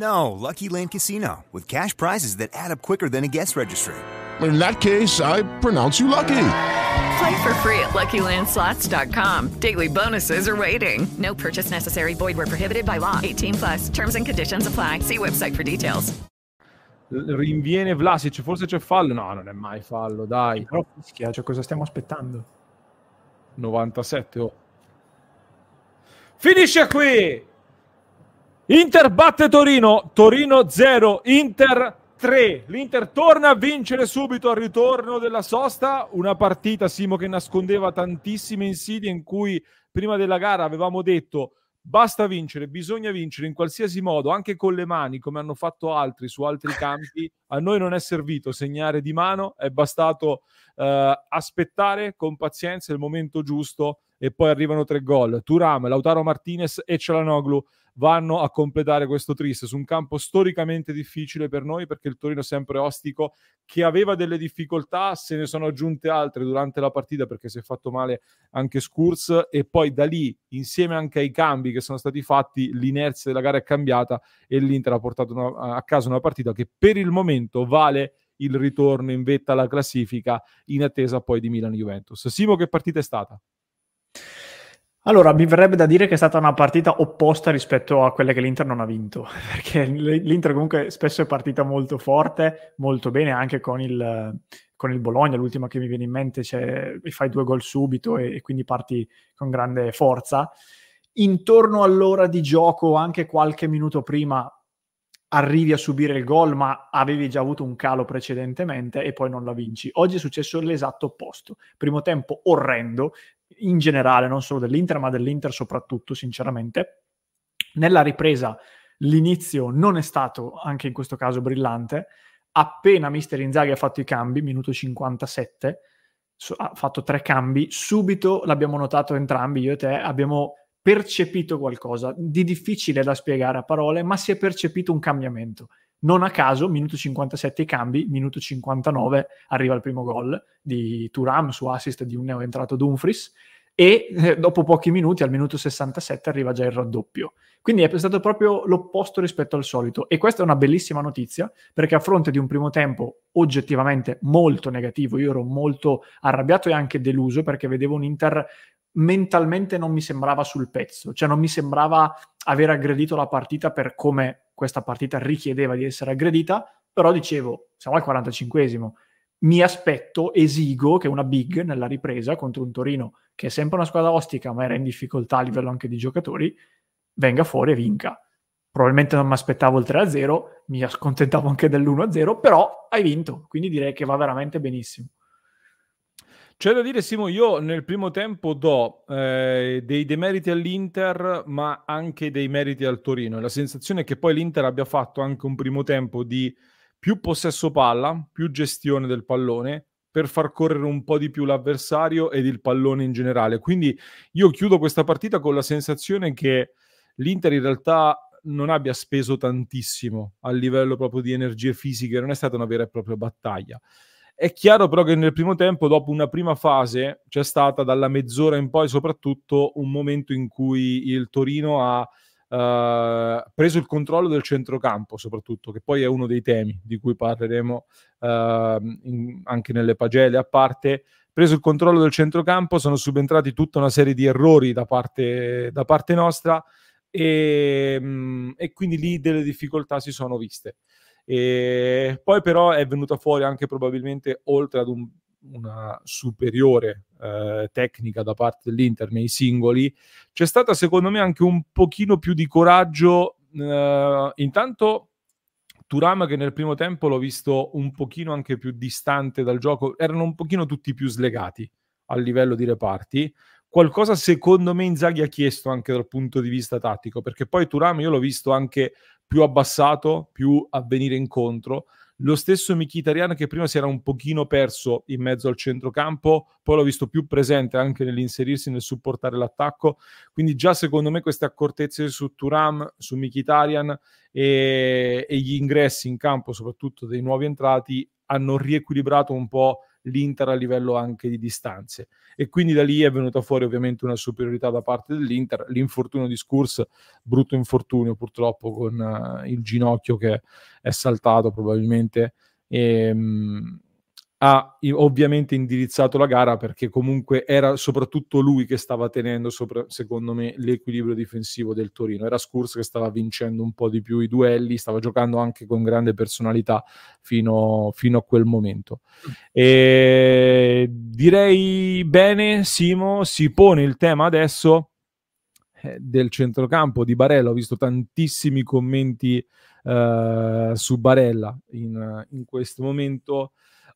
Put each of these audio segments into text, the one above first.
No, Lucky Land Casino, with cash prizes that add up quicker than a guest registry. In that case, I pronounce you lucky. Play for free at LuckyLandSlots.com. Daily bonuses are waiting. No purchase necessary. Void where prohibited by law. 18 plus. Terms and conditions apply. See website for details. Rinviene Vlasic, forse c'è fallo? No, non è mai fallo, dai. Però fischia, cioè cosa stiamo aspettando? 97. Oh. Finisce qui! Inter batte Torino, Torino 0, Inter 3. L'Inter torna a vincere subito al ritorno della sosta, una partita Simo che nascondeva tantissime insidie in cui prima della gara avevamo detto basta vincere, bisogna vincere in qualsiasi modo, anche con le mani come hanno fatto altri su altri campi. A noi non è servito segnare di mano, è bastato eh, aspettare con pazienza il momento giusto e poi arrivano tre gol. Turam, Lautaro Martinez e Cialanoglu vanno a completare questo tris su un campo storicamente difficile per noi perché il Torino è sempre ostico che aveva delle difficoltà, se ne sono aggiunte altre durante la partita perché si è fatto male anche Scurs e poi da lì insieme anche ai cambi che sono stati fatti l'inerzia della gara è cambiata e l'Inter ha portato una, a casa una partita che per il momento vale il ritorno in vetta alla classifica in attesa poi di Milan-Juventus. Simo che partita è stata? Allora, mi verrebbe da dire che è stata una partita opposta rispetto a quelle che l'Inter non ha vinto, perché l'Inter comunque spesso è partita molto forte, molto bene, anche con il, con il Bologna, l'ultima che mi viene in mente, cioè, fai due gol subito e, e quindi parti con grande forza. Intorno all'ora di gioco, anche qualche minuto prima, arrivi a subire il gol, ma avevi già avuto un calo precedentemente e poi non la vinci. Oggi è successo l'esatto opposto. Primo tempo orrendo, in generale, non solo dell'Inter, ma dell'Inter soprattutto, sinceramente. Nella ripresa l'inizio non è stato, anche in questo caso, brillante. Appena Mister Inzaghi ha fatto i cambi, minuto 57, ha fatto tre cambi, subito l'abbiamo notato entrambi, io e te, abbiamo percepito qualcosa di difficile da spiegare a parole, ma si è percepito un cambiamento. Non a caso, minuto 57 i cambi, minuto 59 arriva il primo gol di Turam su assist di un neoentrato Dumfries e eh, dopo pochi minuti, al minuto 67, arriva già il raddoppio. Quindi è stato proprio l'opposto rispetto al solito e questa è una bellissima notizia perché a fronte di un primo tempo oggettivamente molto negativo, io ero molto arrabbiato e anche deluso perché vedevo un Inter mentalmente non mi sembrava sul pezzo, cioè non mi sembrava aver aggredito la partita per come questa partita richiedeva di essere aggredita, però dicevo, siamo al 45esimo, mi aspetto, esigo che una big nella ripresa contro un Torino che è sempre una squadra ostica ma era in difficoltà a livello anche di giocatori, venga fuori e vinca. Probabilmente non mi aspettavo il 3-0, mi accontentavo anche dell'1-0, però hai vinto, quindi direi che va veramente benissimo. C'è da dire, Simo, io nel primo tempo do eh, dei demeriti all'Inter, ma anche dei meriti al Torino. La sensazione è che poi l'Inter abbia fatto anche un primo tempo di più possesso palla, più gestione del pallone, per far correre un po' di più l'avversario ed il pallone in generale. Quindi io chiudo questa partita con la sensazione che l'Inter in realtà non abbia speso tantissimo a livello proprio di energie fisiche, non è stata una vera e propria battaglia. È chiaro però che nel primo tempo, dopo una prima fase, c'è stata dalla mezz'ora in poi soprattutto un momento in cui il Torino ha uh, preso il controllo del centrocampo, soprattutto, che poi è uno dei temi di cui parleremo uh, in, anche nelle pagelle a parte. Preso il controllo del centrocampo, sono subentrati tutta una serie di errori da parte, da parte nostra e, um, e quindi lì delle difficoltà si sono viste. E poi però è venuta fuori anche probabilmente, oltre ad un una superiore eh, tecnica da parte dell'Inter nei singoli, c'è stata secondo me anche un pochino più di coraggio. Eh, intanto Turam che nel primo tempo l'ho visto un pochino anche più distante dal gioco, erano un pochino tutti più slegati a livello di reparti. Qualcosa secondo me Inzaghi ha chiesto anche dal punto di vista tattico, perché poi Turam io l'ho visto anche più abbassato, più a venire incontro. Lo stesso Mkhitaryan che prima si era un pochino perso in mezzo al centrocampo, poi l'ho visto più presente anche nell'inserirsi, nel supportare l'attacco. Quindi già secondo me queste accortezze su Turam, su Mkhitaryan e, e gli ingressi in campo, soprattutto dei nuovi entrati, hanno riequilibrato un po' l'Inter a livello anche di distanze. E quindi da lì è venuta fuori ovviamente una superiorità da parte dell'Inter l'infortunio di Scurs brutto infortunio purtroppo con uh, il ginocchio che è saltato probabilmente e, um, ha ovviamente indirizzato la gara perché comunque era soprattutto lui che stava tenendo sopra, secondo me l'equilibrio difensivo del Torino. Era Scurs che stava vincendo un po' di più i duelli stava giocando anche con grande personalità fino, fino a quel momento. E direi bene Simo si pone il tema adesso eh, del centrocampo di Barella. Ho visto tantissimi commenti uh, su Barella in, in questo momento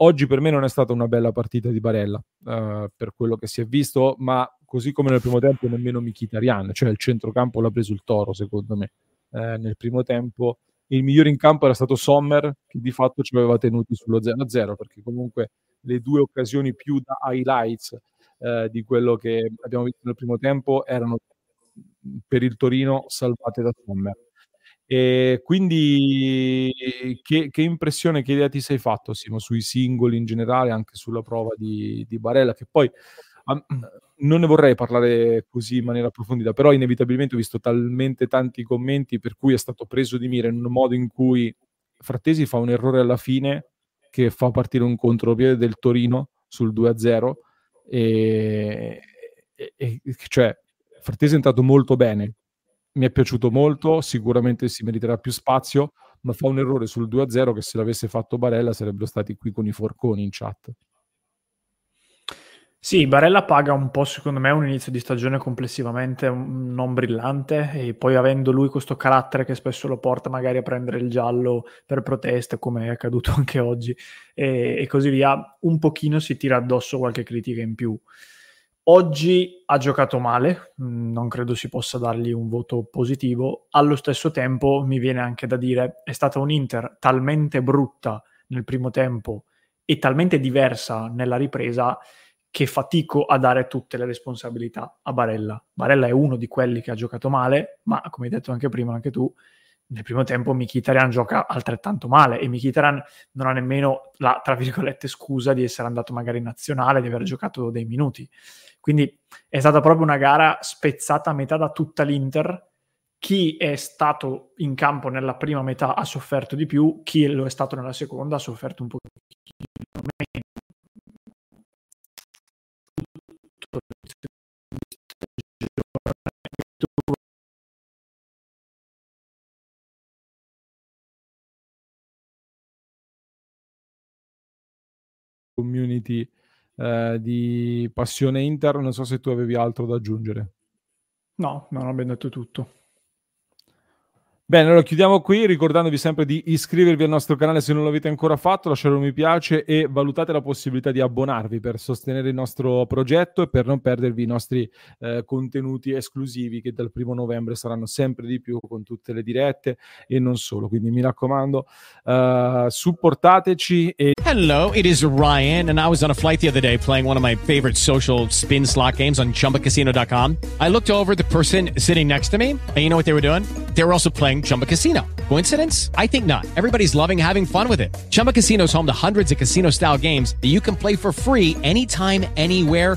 Oggi per me non è stata una bella partita di Barella, uh, per quello che si è visto, ma così come nel primo tempo nemmeno Mkhitaryan, cioè il centrocampo l'ha preso il toro secondo me. Uh, nel primo tempo il migliore in campo era stato Sommer, che di fatto ci aveva tenuti sullo 0-0, perché comunque le due occasioni più da highlights uh, di quello che abbiamo visto nel primo tempo erano per il Torino salvate da Sommer. E quindi che, che, impressione, che idea ti sei fatto Simo, sui singoli in generale, anche sulla prova di, di Barella, che poi um, non ne vorrei parlare così in maniera approfondita, però inevitabilmente ho visto talmente tanti commenti per cui è stato preso di mira in un modo in cui Frattesi fa un errore alla fine che fa partire un contropiede del Torino sul 2-0 e, e, e cioè Frattesi è entrato molto bene mi è piaciuto molto, sicuramente si meriterà più spazio, ma fa un errore sul 2-0 che se l'avesse fatto Barella sarebbero stati qui con i forconi in chat. Sì, Barella paga un po', secondo me, un inizio di stagione complessivamente non brillante e poi avendo lui questo carattere che spesso lo porta magari a prendere il giallo per proteste, come è accaduto anche oggi, e, e così via, un pochino si tira addosso qualche critica in più. Oggi ha giocato male, mm, non credo si possa dargli un voto positivo. Allo stesso tempo mi viene anche da dire è stata un Inter talmente brutta nel primo tempo e talmente diversa nella ripresa che fatico a dare tutte le responsabilità a Barella. Barella è uno di quelli che ha giocato male, ma come hai detto anche prima, anche tu, nel primo tempo Mkhitaryan gioca altrettanto male e Mkhitaryan non ha nemmeno la, tra virgolette, scusa di essere andato magari in nazionale, di aver giocato dei minuti. Quindi è stata proprio una gara spezzata a metà da tutta l'Inter. Chi è stato in campo nella prima metà ha sofferto di più, chi lo è stato nella seconda ha sofferto un pochino community eh, di passione Inter. Non so se tu avevi altro da aggiungere. No, non abbiamo detto tutto. Bene, allora chiudiamo qui ricordandovi sempre di iscrivervi al nostro canale se non l'avete ancora fatto, lasciare un mi piace e valutate la possibilità di abbonarvi per sostenere il nostro progetto e per non perdervi i nostri eh, contenuti esclusivi che dal primo novembre saranno sempre di più con tutte le dirette e non solo. Quindi mi raccomando, uh, supportateci. E... Hello, it is Ryan and I was on a flight the other day playing one of my favorite social spin slot games on chumbacasino.com. I looked over the person sitting next to me and you know what they were doing? They were also playing Chumba Casino. Coincidence? I think not. Everybody's loving having fun with it. Chumba Casino is home to hundreds of casino style games that you can play for free anytime, anywhere